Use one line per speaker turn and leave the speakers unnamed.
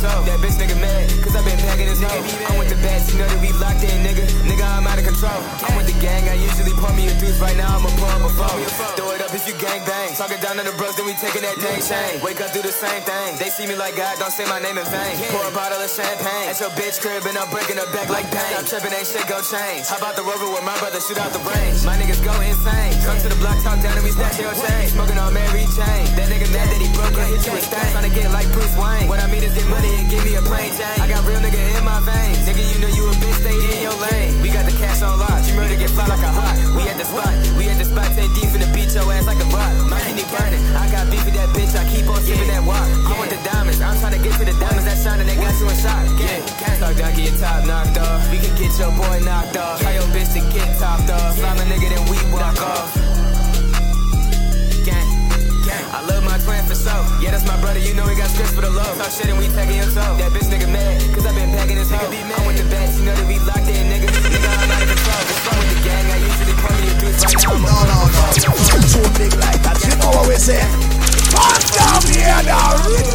toe. That bitch nigga mad, cause I been packing his hoe. I'm with the best, you know that we locked in, nigga. Nigga, I'm out of control. I'm with the gang, I usually pour me a deuce. Right now, I'ma pour up a phone. Throw it up if you gang bang. Talking down to the bros, then we taking that dang chain. Wake up, do the same thing. They see me like God, don't say my name in vain. Pour a bottle of champagne. At your bitch crib, and I'm breaking her back like pain. I'm tripping, ain't shit go change. How about the rover with my brother, shoot out the range? My niggas go insane. Come to the block, talk down, and we snatch your chain. Smoking on Mary Jane. Burning. I got beef with that bitch. I keep on sipping that walk. I want the diamonds. I'm trying to get to the diamonds that shine and they got you in shock. Yeah, talk down, get your top knocked off. We can get your boy knocked off. Tell your bitch to get topped off. Slime a nigga, then we walk off.
Gang, gang.
I love my twin for so. Yeah, that's my brother. You know he got scripts for the low. Talk shit and we taking your soul.
Say? Calm down here now.